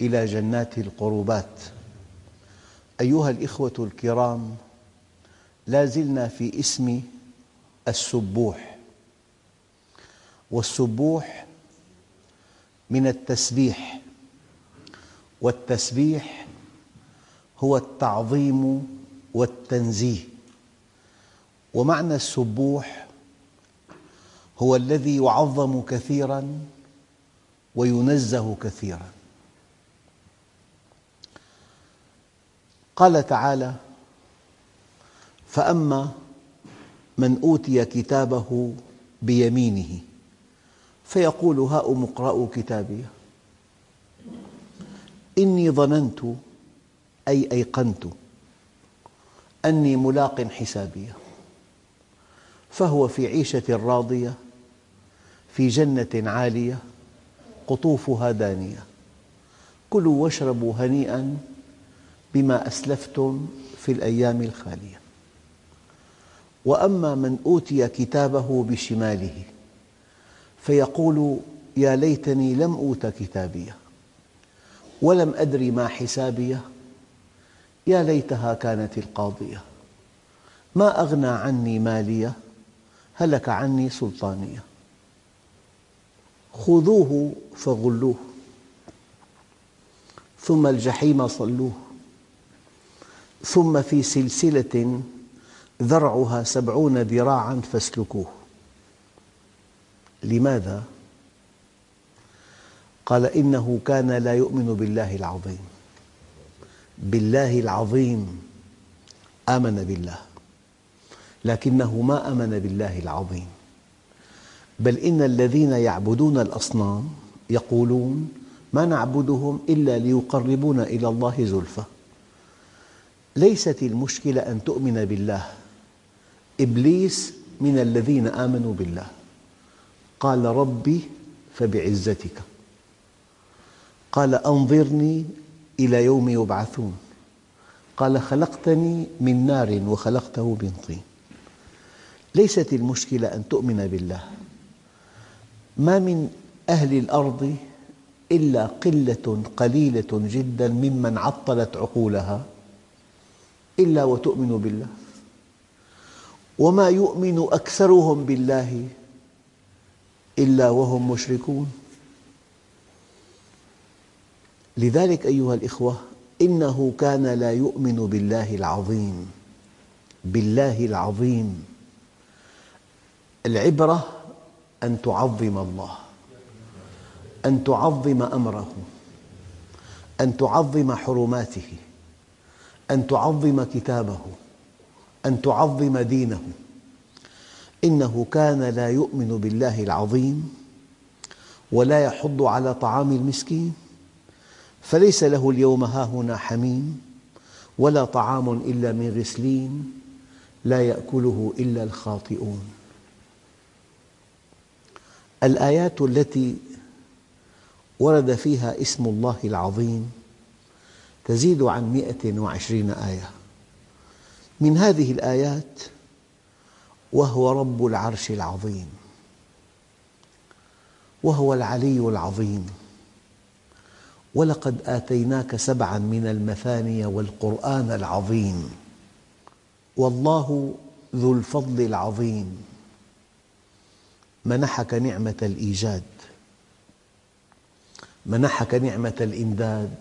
إلى جنات القربات. أيها الإخوة الكرام لا زلنا في اسم السبوح. والسبوح من التسبيح والتسبيح هو التعظيم والتنزيه. ومعنى السبوح هو الذي يعظم كثيراً وينزه كثيراً. قال تعالى فأما من أوتي كتابه بيمينه فيقول هاؤم اقرءوا كتابيه إني ظننت أي أيقنت أني ملاق حسابيه فهو في عيشة راضية في جنة عالية قطوفها دانية. كلوا واشربوا هنيئا بما أسلفتم في الأيام الخالية. وأما من أوتي كتابه بشماله فيقول يا ليتني لم أوت كتابيه ولم أدر ما حسابيه يا ليتها كانت القاضية ما أغنى عني ماليه هلك عني سلطانيه خذوه فغلوه ثم الجحيم صلوه. ثم في سلسلة ذرعها سبعون ذراعا فاسلكوه. لماذا؟ قال إنه كان لا يؤمن بالله العظيم. بالله العظيم آمن بالله لكنه ما آمن بالله العظيم. بل إن الذين يعبدون الأصنام يقولون ما نعبدهم إلا ليقربونا إلى الله زلفى. ليست المشكلة أن تؤمن بالله. إبليس من الذين آمنوا بالله. قال ربي فبعزتك. قال أنظرني إلى يوم يبعثون. قال خلقتني من نار وخلقته من طين. ليست المشكلة أن تؤمن بالله. ما من أهل الأرض إلا قلة قليلة جدا ممن عطلت عقولها. إلا وتؤمن بالله. وما يؤمن أكثرهم بالله إلا وهم مشركون. لذلك أيها الأخوة إنه كان لا يؤمن بالله العظيم. بالله العظيم. العبرة أن تعظم الله أن تعظم أمره أن تعظم حرماته. أن تعظم كتابه أن تعظم دينه. إنه كان لا يؤمن بالله العظيم ولا يحض على طعام المسكين فليس له اليوم هاهنا حميم ولا طعام إلا من غسلين لا يأكله إلا الخاطئون. الآيات التي ورد فيها اسم الله العظيم تزيد عن مئة وعشرين آية. من هذه الآيات وهو رب العرش العظيم وهو العلي العظيم. ولقد آتيناك سبعا من المثاني والقرآن العظيم والله ذو الفضل العظيم. منحك نعمة الإيجاد منحك نعمة الإمداد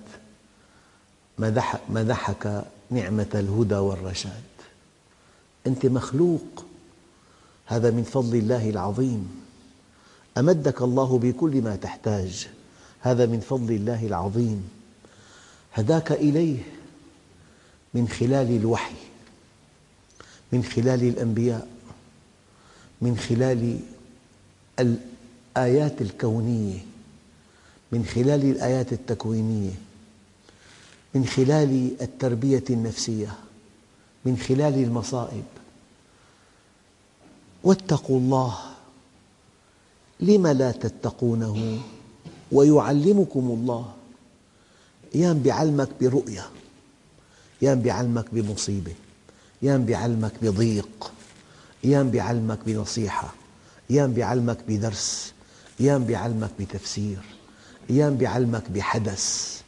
منحك نعمة الهدى والرشاد. أنت مخلوق. هذا من فضل الله العظيم. أمدك الله بكل ما تحتاج. هذا من فضل الله العظيم. هداك إليه من خلال الوحي من خلال الأنبياء من خلال الآيات الكونية من خلال الآيات التكوينية. من خلال التربية النفسية من خلال المصائب. واتقوا الله. لم لا تتقونه؟ ويعلمكم الله. أيام بيعلمك برؤية أيام بيعلمك بمصيبة أيام بيعلمك بضيق أيام بيعلمك بنصيحة أيام بيعلمك بدرس أيام بيعلمك بتفسير أيام بيعلمك بحدث.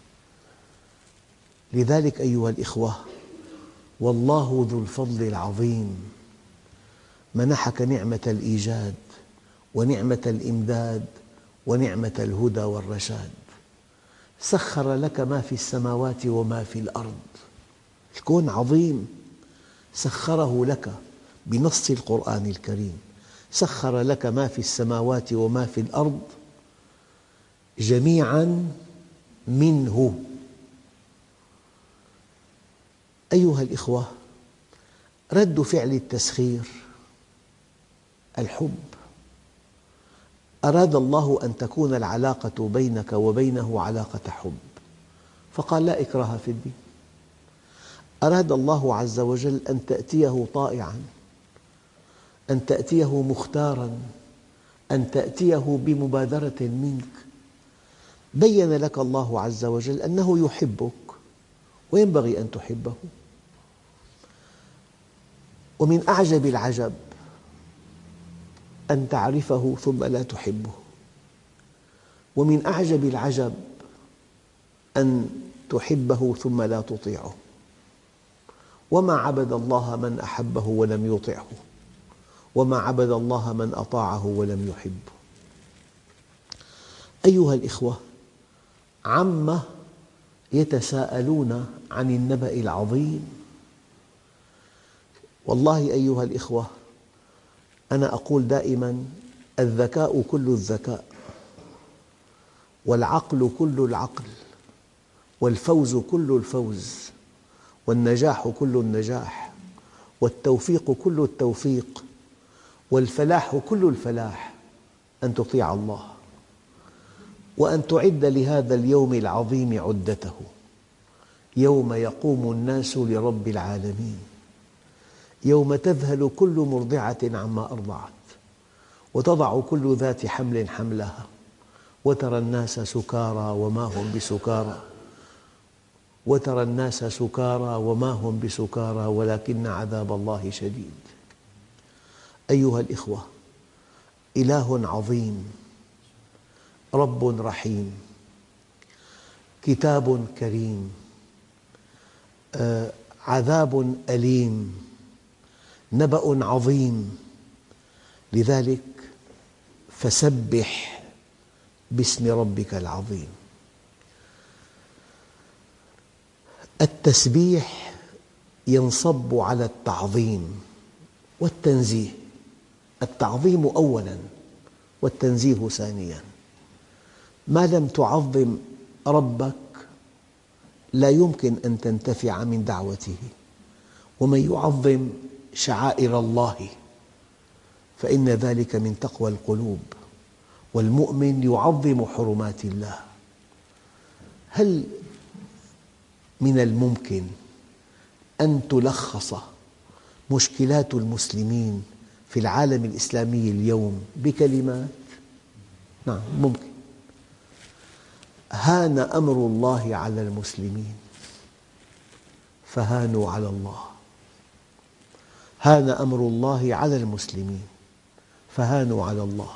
لذلك أيها الإخوة والله ذو الفضل العظيم منحك نعمة الإيجاد ونعمة الإمداد ونعمة الهدى والرشاد. سخر لك ما في السماوات وما في الأرض. الكون عظيم سخره لك بنص القرآن الكريم. سخر لك ما في السماوات وما في الأرض جميعا منه. أيها الإخوة رد فعل التسخير الحب. أراد الله أن تكون العلاقة بينك وبينه علاقة حب. فقال لا إكراه في الدين. أراد الله عز وجل أن تأتيه طائعاً أن تأتيه مختاراً أن تأتيه بمبادرة منك. بين لك الله عز وجل أنه يحبك وينبغي أن تحبه. ومن أعجب العجب أن تعرفه ثم لا تحبه. ومن أعجب العجب أن تحبه ثم لا تطيعه. وما عبد الله من أحبه ولم يطعه. وما عبد الله من أطاعه ولم يحبه. أيها الإخوة عم يتساءلون عن النبأ العظيم والله أيها الإخوة أنا أقول دائماً الذكاء كل الذكاء والعقل كل العقل والفوز كل الفوز والنجاح كل النجاح والتوفيق كل التوفيق والفلاح كل الفلاح أن تطيع الله وأن تعد لهذا اليوم العظيم عدته يوم يقوم الناس لرب العالمين. يوم تذهل كل مرضعة عما أرضعت وتضع كل ذات حمل حملها وترى الناس سكارى وما هم بسكارى وترى الناس سكارى وما هم بسكارى ولكن عذاب الله شديد. أيها الإخوة إله عظيم رب رحيم كتاب كريم آه، عذاب أليم. نبأ عظيم. لذلك فسبح باسم ربك العظيم. التسبيح ينصب على التعظيم والتنزيه. التعظيم أولاً والتنزيه ثانياً. ما لم تعظم ربك لا يمكن أن تنتفع من دعوته. ومن يعظم شعائر الله فإن ذلك من تقوى القلوب والمؤمن يعظم حرمات الله. هل من الممكن أن تلخص مشكلات المسلمين في العالم الإسلامي اليوم بكلمات؟ نعم ممكن. هان أمر الله على المسلمين فهانوا على الله. هان أمر الله على المسلمين فهانوا على الله.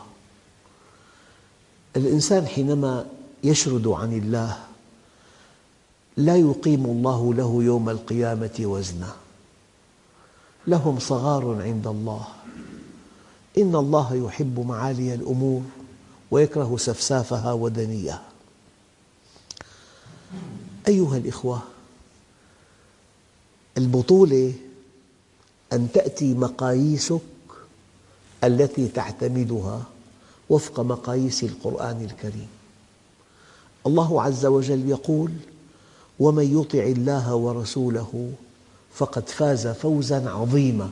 الإنسان حينما يشرد عن الله لا يقيم الله له يوم القيامة وزنا. لهم صغار عند الله. إن الله يحب معالي الأمور ويكره سفسافها ودنيها أيها الإخوة البطولة أن تأتي مقاييسك التي تعتمدها وفق مقاييس القرآن الكريم. الله عز وجل يقول ومن يطع الله ورسوله فقد فاز فوزاً عظيماً.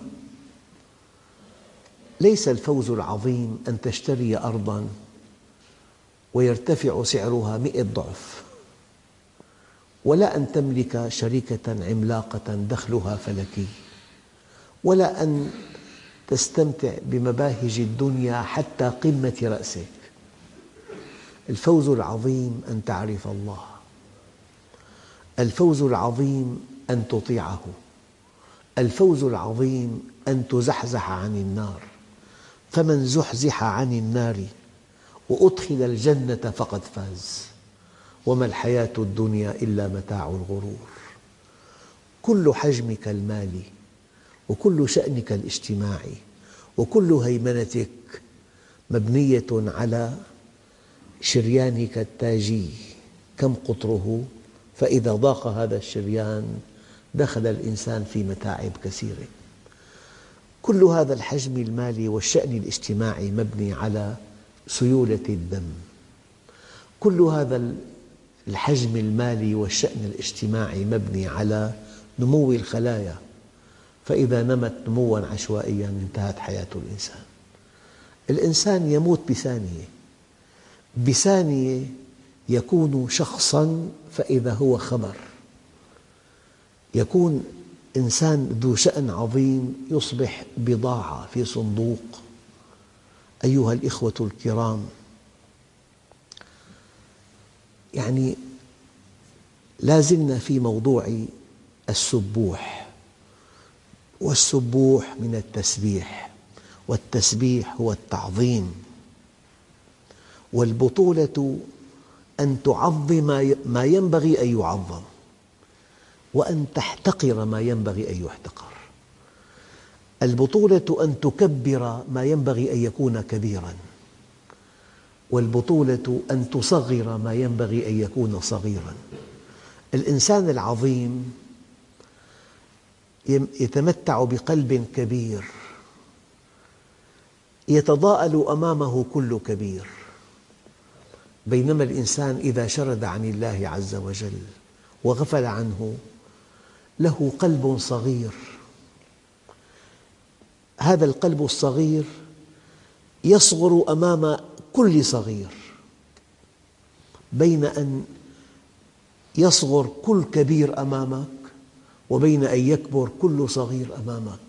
ليس الفوز العظيم أن تشتري أرضاً ويرتفع سعرها مئة ضعف ولا أن تملك شركة عملاقة دخلها فلكي. ولا أن تستمتع بمباهج الدنيا حتى قمة رأسك. الفوز العظيم أن تعرف الله. الفوز العظيم أن تطيعه. الفوز العظيم أن تزحزح عن النار. فمن زحزح عن النار وأدخل الجنة فقد فاز. وما الحياة الدنيا إلا متاع الغرور. كل حجمك المالي وكل شأنك الاجتماعي وكل هيمنتك مبنية على شريانك التاجي. كم قطره؟ فإذا ضاق هذا الشريان دخل الإنسان في متاعب كثيرة. كل هذا الحجم المالي والشأن الاجتماعي مبني على سيولة الدم. كل هذا الحجم المالي والشأن الاجتماعي مبني على نمو الخلايا. فإذا نمت نموا عشوائيا انتهت حياة الإنسان. الإنسان يموت بثانية. بثانية يكون شخصا فإذا هو خبر. يكون إنسان ذو شأن عظيم يصبح بضاعة في صندوق. أيها الإخوة الكرام يعني لا زلنا في موضوع السبوح. والسبوح من التسبيح والتسبيح هو التعظيم. والبطولة أن تعظم ما ينبغي أن يعظم وأن تحتقر ما ينبغي أن يحتقر. البطولة أن تكبر ما ينبغي أن يكون كبيراً والبطولة أن تصغر ما ينبغي أن يكون صغيراً. الإنسان العظيم يتمتع بقلب كبير. يتضاءل أمامه كل كبير. بينما الإنسان إذا شرد عن الله عز وجل وغفل عنه له قلب صغير. هذا القلب الصغير يصغر أمام كل صغير. بين أن يصغر كل كبير أمامك وبين أن يكبر كل صغير أمامك.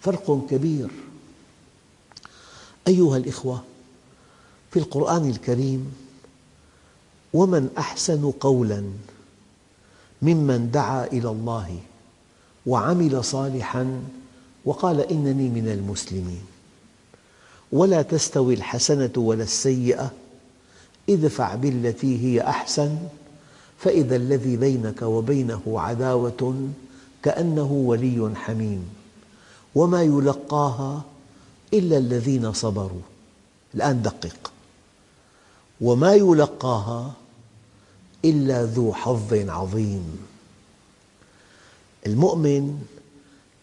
فرق كبير. أيها الإخوة في القرآن الكريم ومن أحسن قولاً ممن دعا إلى الله وعمل صالحاً وقال إنني من المسلمين. ولا تستوي الحسنة ولا السيئة ادفع بالتي هي أحسن فإذا الذي بينك وبينه عداوة كأنه ولي حميم. وما يلقاها إلا الذين صبروا. الآن دقق. وما يلقاها إلا ذو حظ عظيم. المؤمن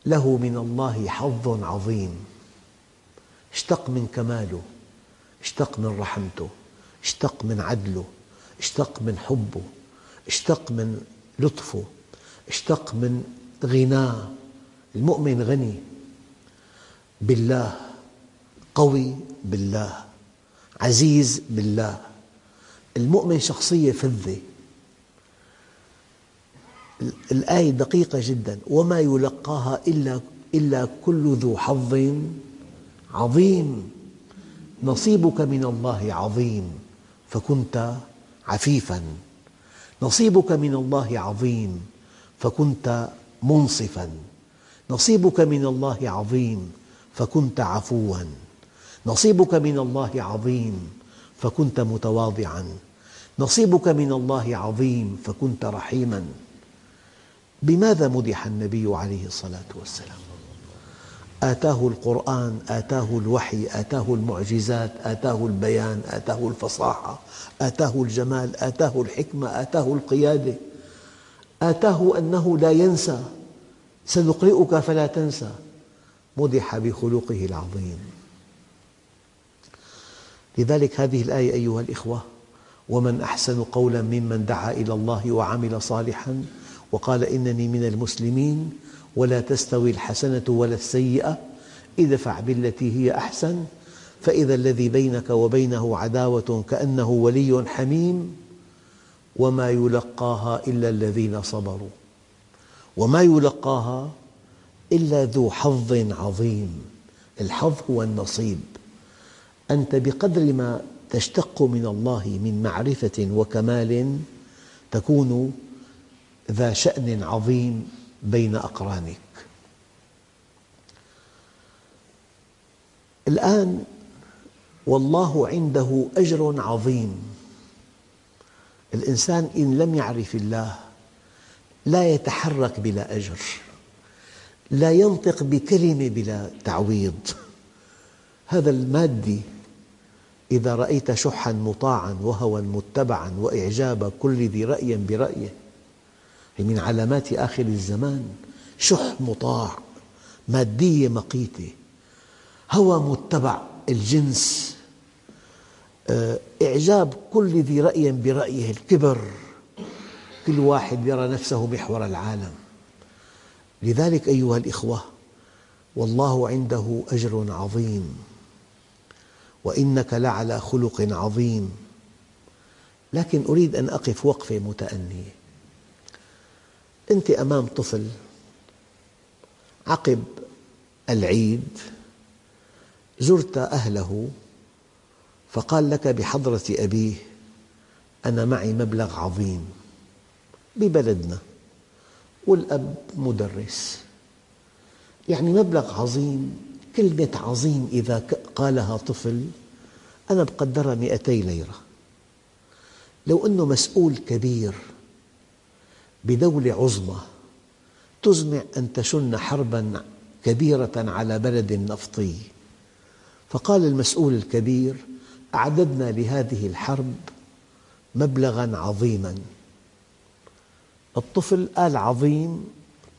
له من الله حظ عظيم. اشتق من كماله اشتق من رحمته اشتق من عدله اشتق من حبه اشتق من لطفه اشتق من غناه المؤمن غني. بالله. قوي بالله. عزيز بالله. المؤمن شخصية فذة. الآية دقيقة جدا. وما يلقاها إلا, إلا كل ذو حظ عظيم. نصيبك من الله عظيم. فكنت عفيفا. نصيبك من الله عظيم. فكنت منصفا. نصيبك من الله عظيم فكنت عفوا. نصيبك من الله عظيم فكنت متواضعا. نصيبك من الله عظيم فكنت رحيما. بماذا مدح النبي عليه الصلاة والسلام؟ آتاه القرآن آتاه الوحي آتاه المعجزات آتاه البيان آتاه الفصاحة آتاه الجمال آتاه الحكمة آتاه القيادة. آتاه أنه لا ينسى. سنقرئك فلا تنسى. مدح بخلقه العظيم. لذلك هذه الآية أيها الإخوة ومن أحسن قولا ممن دعا إلى الله وعمل صالحا وقال إنني من المسلمين ولا تستوي الحسنة ولا السيئة ادفع بالتي هي أحسن فإذا الذي بينك وبينه عداوة كأنه ولي حميم وما يلقاها إلا الذين صبروا. وما يلقاها إلا ذو حظ عظيم. الحظ هو النصيب. أنت بقدر ما تشتق من الله من معرفة وكمال تكون ذا شأن عظيم بين أقرانك. الآن والله عنده أجر عظيم. الإنسان إن لم يعرف الله لا يتحرك بلا أجر لا ينطق بكلمة بلا تعويض. هذا المادي إذا رأيت شحا مطاعا وهوى متبعا وإعجاب كل ذي رأي برأيه من علامات آخر الزمان. شح مطاع مادية مقيتة هوى متبع الجنس إعجاب كل ذي رأي برأيه الكبر. كل واحد يرى نفسه محور العالم. لذلك أيها الإخوة والله عنده أجر عظيم. وإنك لعلى خلق عظيم. لكن أريد أن أقف وقفة متأنية أنت أمام طفل عقب العيد زرت أهله فقال لك بحضرة أبيه أنا معي مبلغ عظيم ببلدنا والأب مدرس. يعني مبلغ عظيم كلمة عظيم إذا قالها طفل أنا بقدرها مئتي ليرة. لو أنه مسؤول كبير بدولة عظمى تزمع أن تشن حربا كبيرة على بلد نفطي. فقال المسؤول الكبير أعددنا لهذه الحرب مبلغا عظيما. الطفل قال عظيم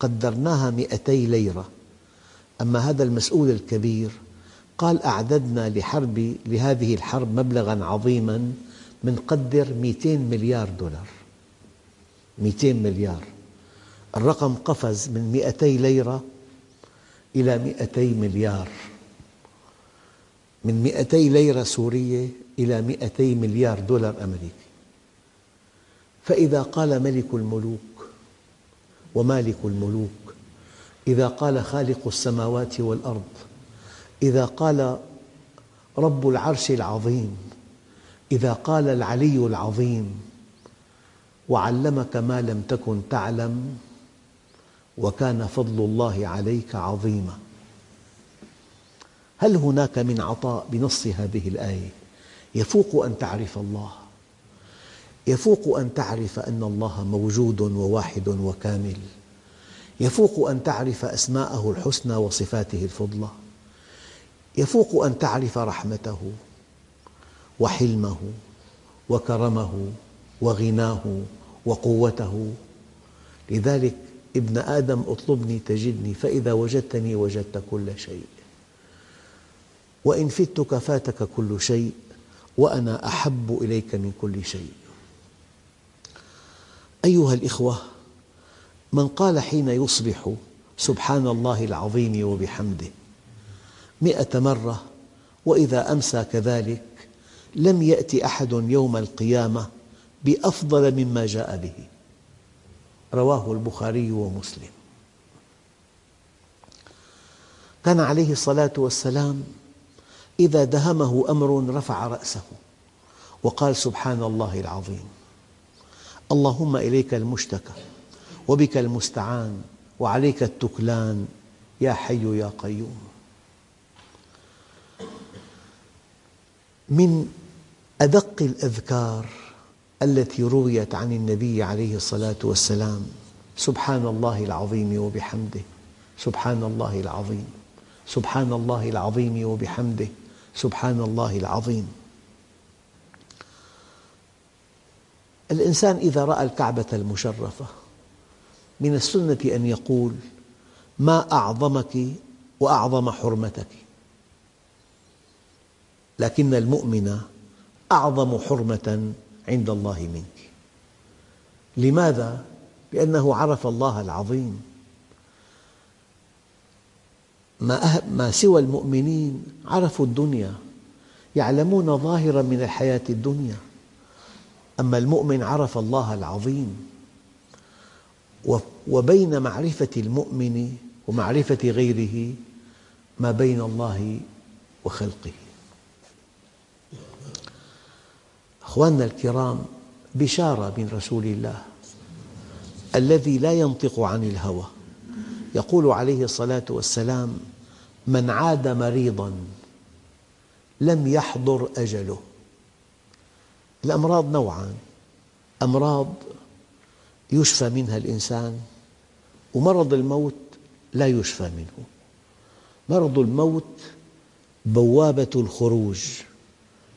قدرناها مئتي ليرة. أما هذا المسؤول الكبير قال أعددنا لحرب لهذه الحرب مبلغا عظيما منقدر 200 مليار دولار. 200 مليار. الرقم قفز من 200 ليرة إلى 200 مليار. من 200 ليرة سورية إلى 200 مليار دولار أمريكي. فإذا قال ملك الملوك ومالك الملوك إذا قال خالق السماوات والأرض إذا قال رب العرش العظيم إذا قال العلي العظيم وعلمك ما لم تكن تعلم وكان فضل الله عليك عظيما. هل هناك من عطاء بنص هذه الآية؟ يفوق أن تعرف الله. يفوق أن تعرف أن الله موجود وواحد وكامل. يفوق أن تعرف أسماءه الحسنى وصفاته الفضلى. يفوق أن تعرف رحمته وحلمه وكرمه وغناه وقوته. لذلك ابن آدم اطلبني تجدني فإذا وجدتني وجدت كل شيء. وإن فتك فاتك كل شيء وأنا أحب إليك من كل شيء. أيها الإخوة من قال حين يصبح سبحان الله العظيم وبحمده مئة مرة وإذا أمسى كذلك لم يأتي أحد يوم القيامة بأفضل مما جاء به. رواه البخاري ومسلم. كان عليه الصلاة والسلام إذا دهمه أمر رفع رأسه وقال سبحان الله العظيم اللهم إليك المشتكى وبك المستعان وعليك التكلان يا حي يا قيوم. من أدق الأذكار التي رويت عن النبي عليه الصلاة والسلام سبحان الله العظيم وبحمده سبحان الله العظيم سبحان الله العظيم وبحمده. سبحان الله العظيم. الإنسان إذا رأى الكعبة المشرفة من السنة أن يقول ما أعظمك وأعظم حرمتك. لكن المؤمن أعظم حرمة عند الله منك. لماذا؟ لأنه عرف الله العظيم. ما, ما سوى المؤمنين عرفوا الدنيا يعلمون ظاهرا من الحياة الدنيا. أما المؤمن عرف الله العظيم. وبين معرفة المؤمن ومعرفة غيره ما بين الله وخلقه. أخواننا الكرام بشارة من رسول الله الذي لا ينطق عن الهوى. يقول عليه الصلاة والسلام من عاد مريضا لم يحضر أجله. الأمراض نوعان أمراض يشفى منها الإنسان ومرض الموت لا يشفى منه. مرض الموت بوابة الخروج.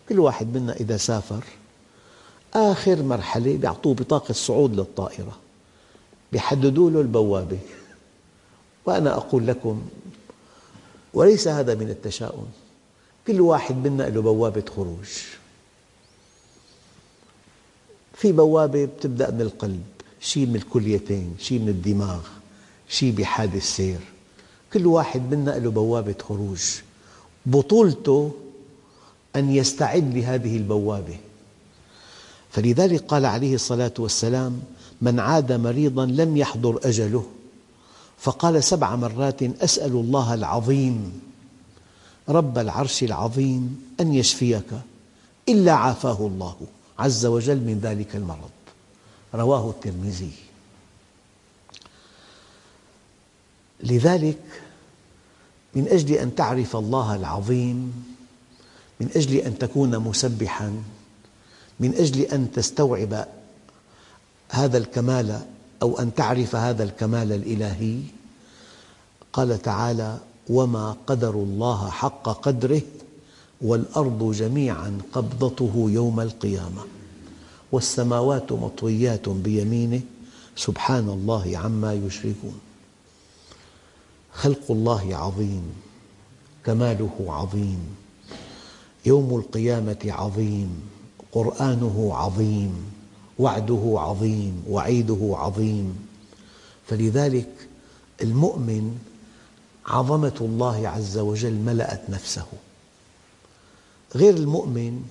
كل واحد منا إذا سافر آخر مرحلة يعطوه بطاقة صعود للطائرة يحددوا له البوابة. وأنا أقول لكم وليس هذا من التشاؤم. كل واحد منا له بوابة خروج. في بوابة تبدأ من القلب شيء من الكليتين شيء من الدماغ شيء بحادث سير كل واحد منا له بوابة خروج. بطولته أن يستعد لهذه البوابة. فلذلك قال عليه الصلاة والسلام من عاد مريضا لم يحضر أجله. فقال سبع مرات أسأل الله العظيم رب العرش العظيم أن يشفيك إلا عافاه الله عز وجل من ذلك المرض. رواه الترمذي. لذلك من أجل أن تعرف الله العظيم من أجل أن تكون مسبحاً من أجل أن تستوعب هذا الكمال أو أن تعرف هذا الكمال الإلهي؟ قال تعالى وما قدر الله حق قدره والأرض جميعا قبضته يوم القيامة والسماوات مطويات بيمينه سبحان الله عما يشركون. خلق الله عظيم كماله عظيم يوم القيامة عظيم قرآنه عظيم وعده عظيم وعيده عظيم. فلذلك المؤمن عظمة الله عز وجل ملأت نفسه. غير المؤمن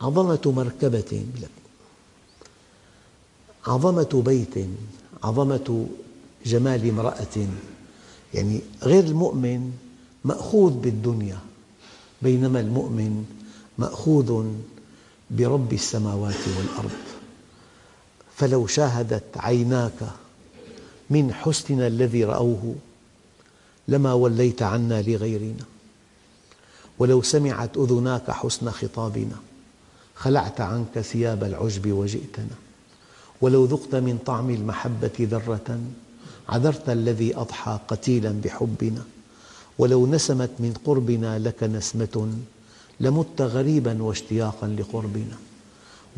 عظمة مركبة عظمة بيت عظمة جمال امرأة. يعني غير المؤمن مأخوذ بالدنيا بينما المؤمن مأخوذ برب السماوات والأرض. فلو شاهدت عيناك من حسننا الذي رأوه لما وليت عنا لغيرنا. ولو سمعت أذناك حسن خطابنا خلعت عنك ثياب العجب وجئتنا. ولو ذقت من طعم المحبة ذرة عذرت الذي أضحى قتيلا بحبنا. ولو نسمت من قربنا لك نسمة لمت غريبا واشتياقا لقربنا.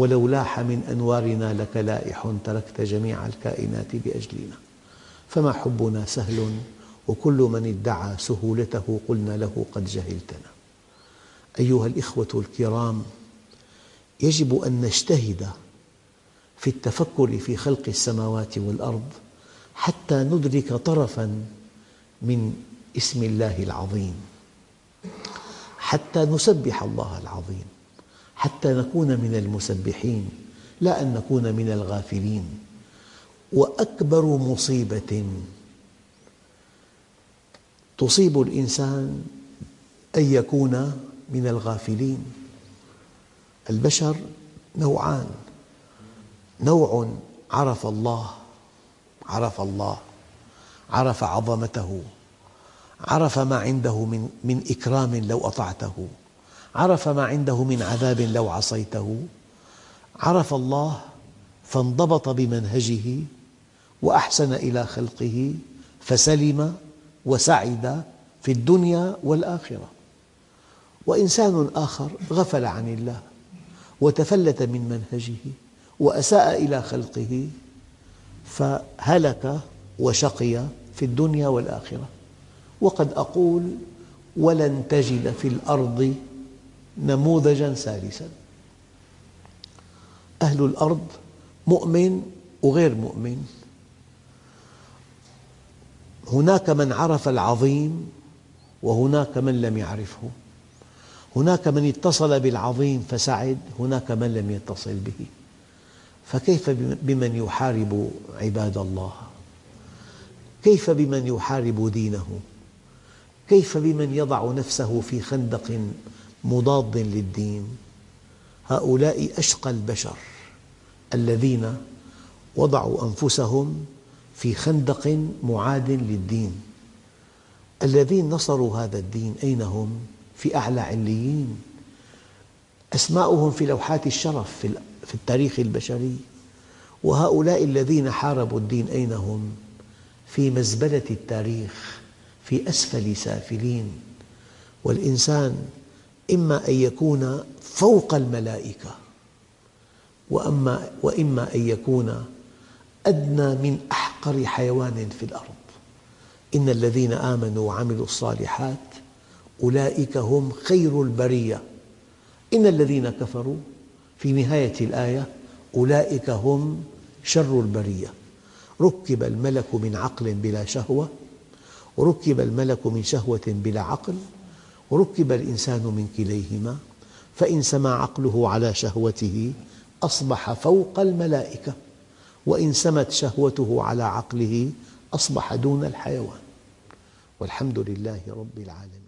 ولو لاح من أنوارنا لك لائح تركت جميع الكائنات بأجلنا. فما حبنا سهل وكل من ادعى سهولته قلنا له قد جهلتنا. أيها الإخوة الكرام يجب أن نجتهد في التفكر في خلق السماوات والأرض حتى ندرك طرفا من اسم الله العظيم حتى نسبح الله العظيم. حتى نكون من المسبحين لا أن نكون من الغافلين. وأكبر مصيبة تصيب الإنسان أن يكون من الغافلين. البشر نوعان. نوع عرف الله عرف الله عرف عظمته عرف ما عنده من, من إكرام لو أطعته. عرف ما عنده من عذاب لو عصيته. عرف الله فانضبط بمنهجه وأحسن إلى خلقه فسلم وسعد في الدنيا والآخرة. وإنسان آخر غفل عن الله وتفلت من منهجه وأساء إلى خلقه فهلك وشقي في الدنيا والآخرة. وقد أقول ولن تجد في الأرض نموذجا ثالثا أهل الأرض مؤمن وغير مؤمن. هناك من عرف العظيم وهناك من لم يعرفه. هناك من اتصل بالعظيم فسعد هناك من لم يتصل به. فكيف بمن يحارب عباد الله؟ كيف بمن يحارب دينه؟ كيف بمن يضع نفسه في خندق مضاد للدين. هؤلاء أشقى البشر الذين وضعوا أنفسهم في خندق معاد للدين. الذين نصروا هذا الدين أين هم؟ في أعلى عليين. أسماؤهم في لوحات الشرف في التاريخ البشري. وهؤلاء الذين حاربوا الدين أين هم؟ في مزبلة التاريخ في أسفل سافلين. والإنسان إما أن يكون فوق الملائكة وأما وإما أن يكون أدنى من أحقر حيوان في الأرض. إن الذين آمنوا وعملوا الصالحات أولئك هم خير البرية. إن الذين كفروا في نهاية الآية أولئك هم شر البرية. ركب الملك من عقل بلا شهوة وركب الملك من شهوة بلا عقل وركب الإنسان من كليهما فإن سمى عقله على شهوته أصبح فوق الملائكة وإن سمت شهوته على عقله أصبح دون الحيوان. والحمد لله رب العالمين.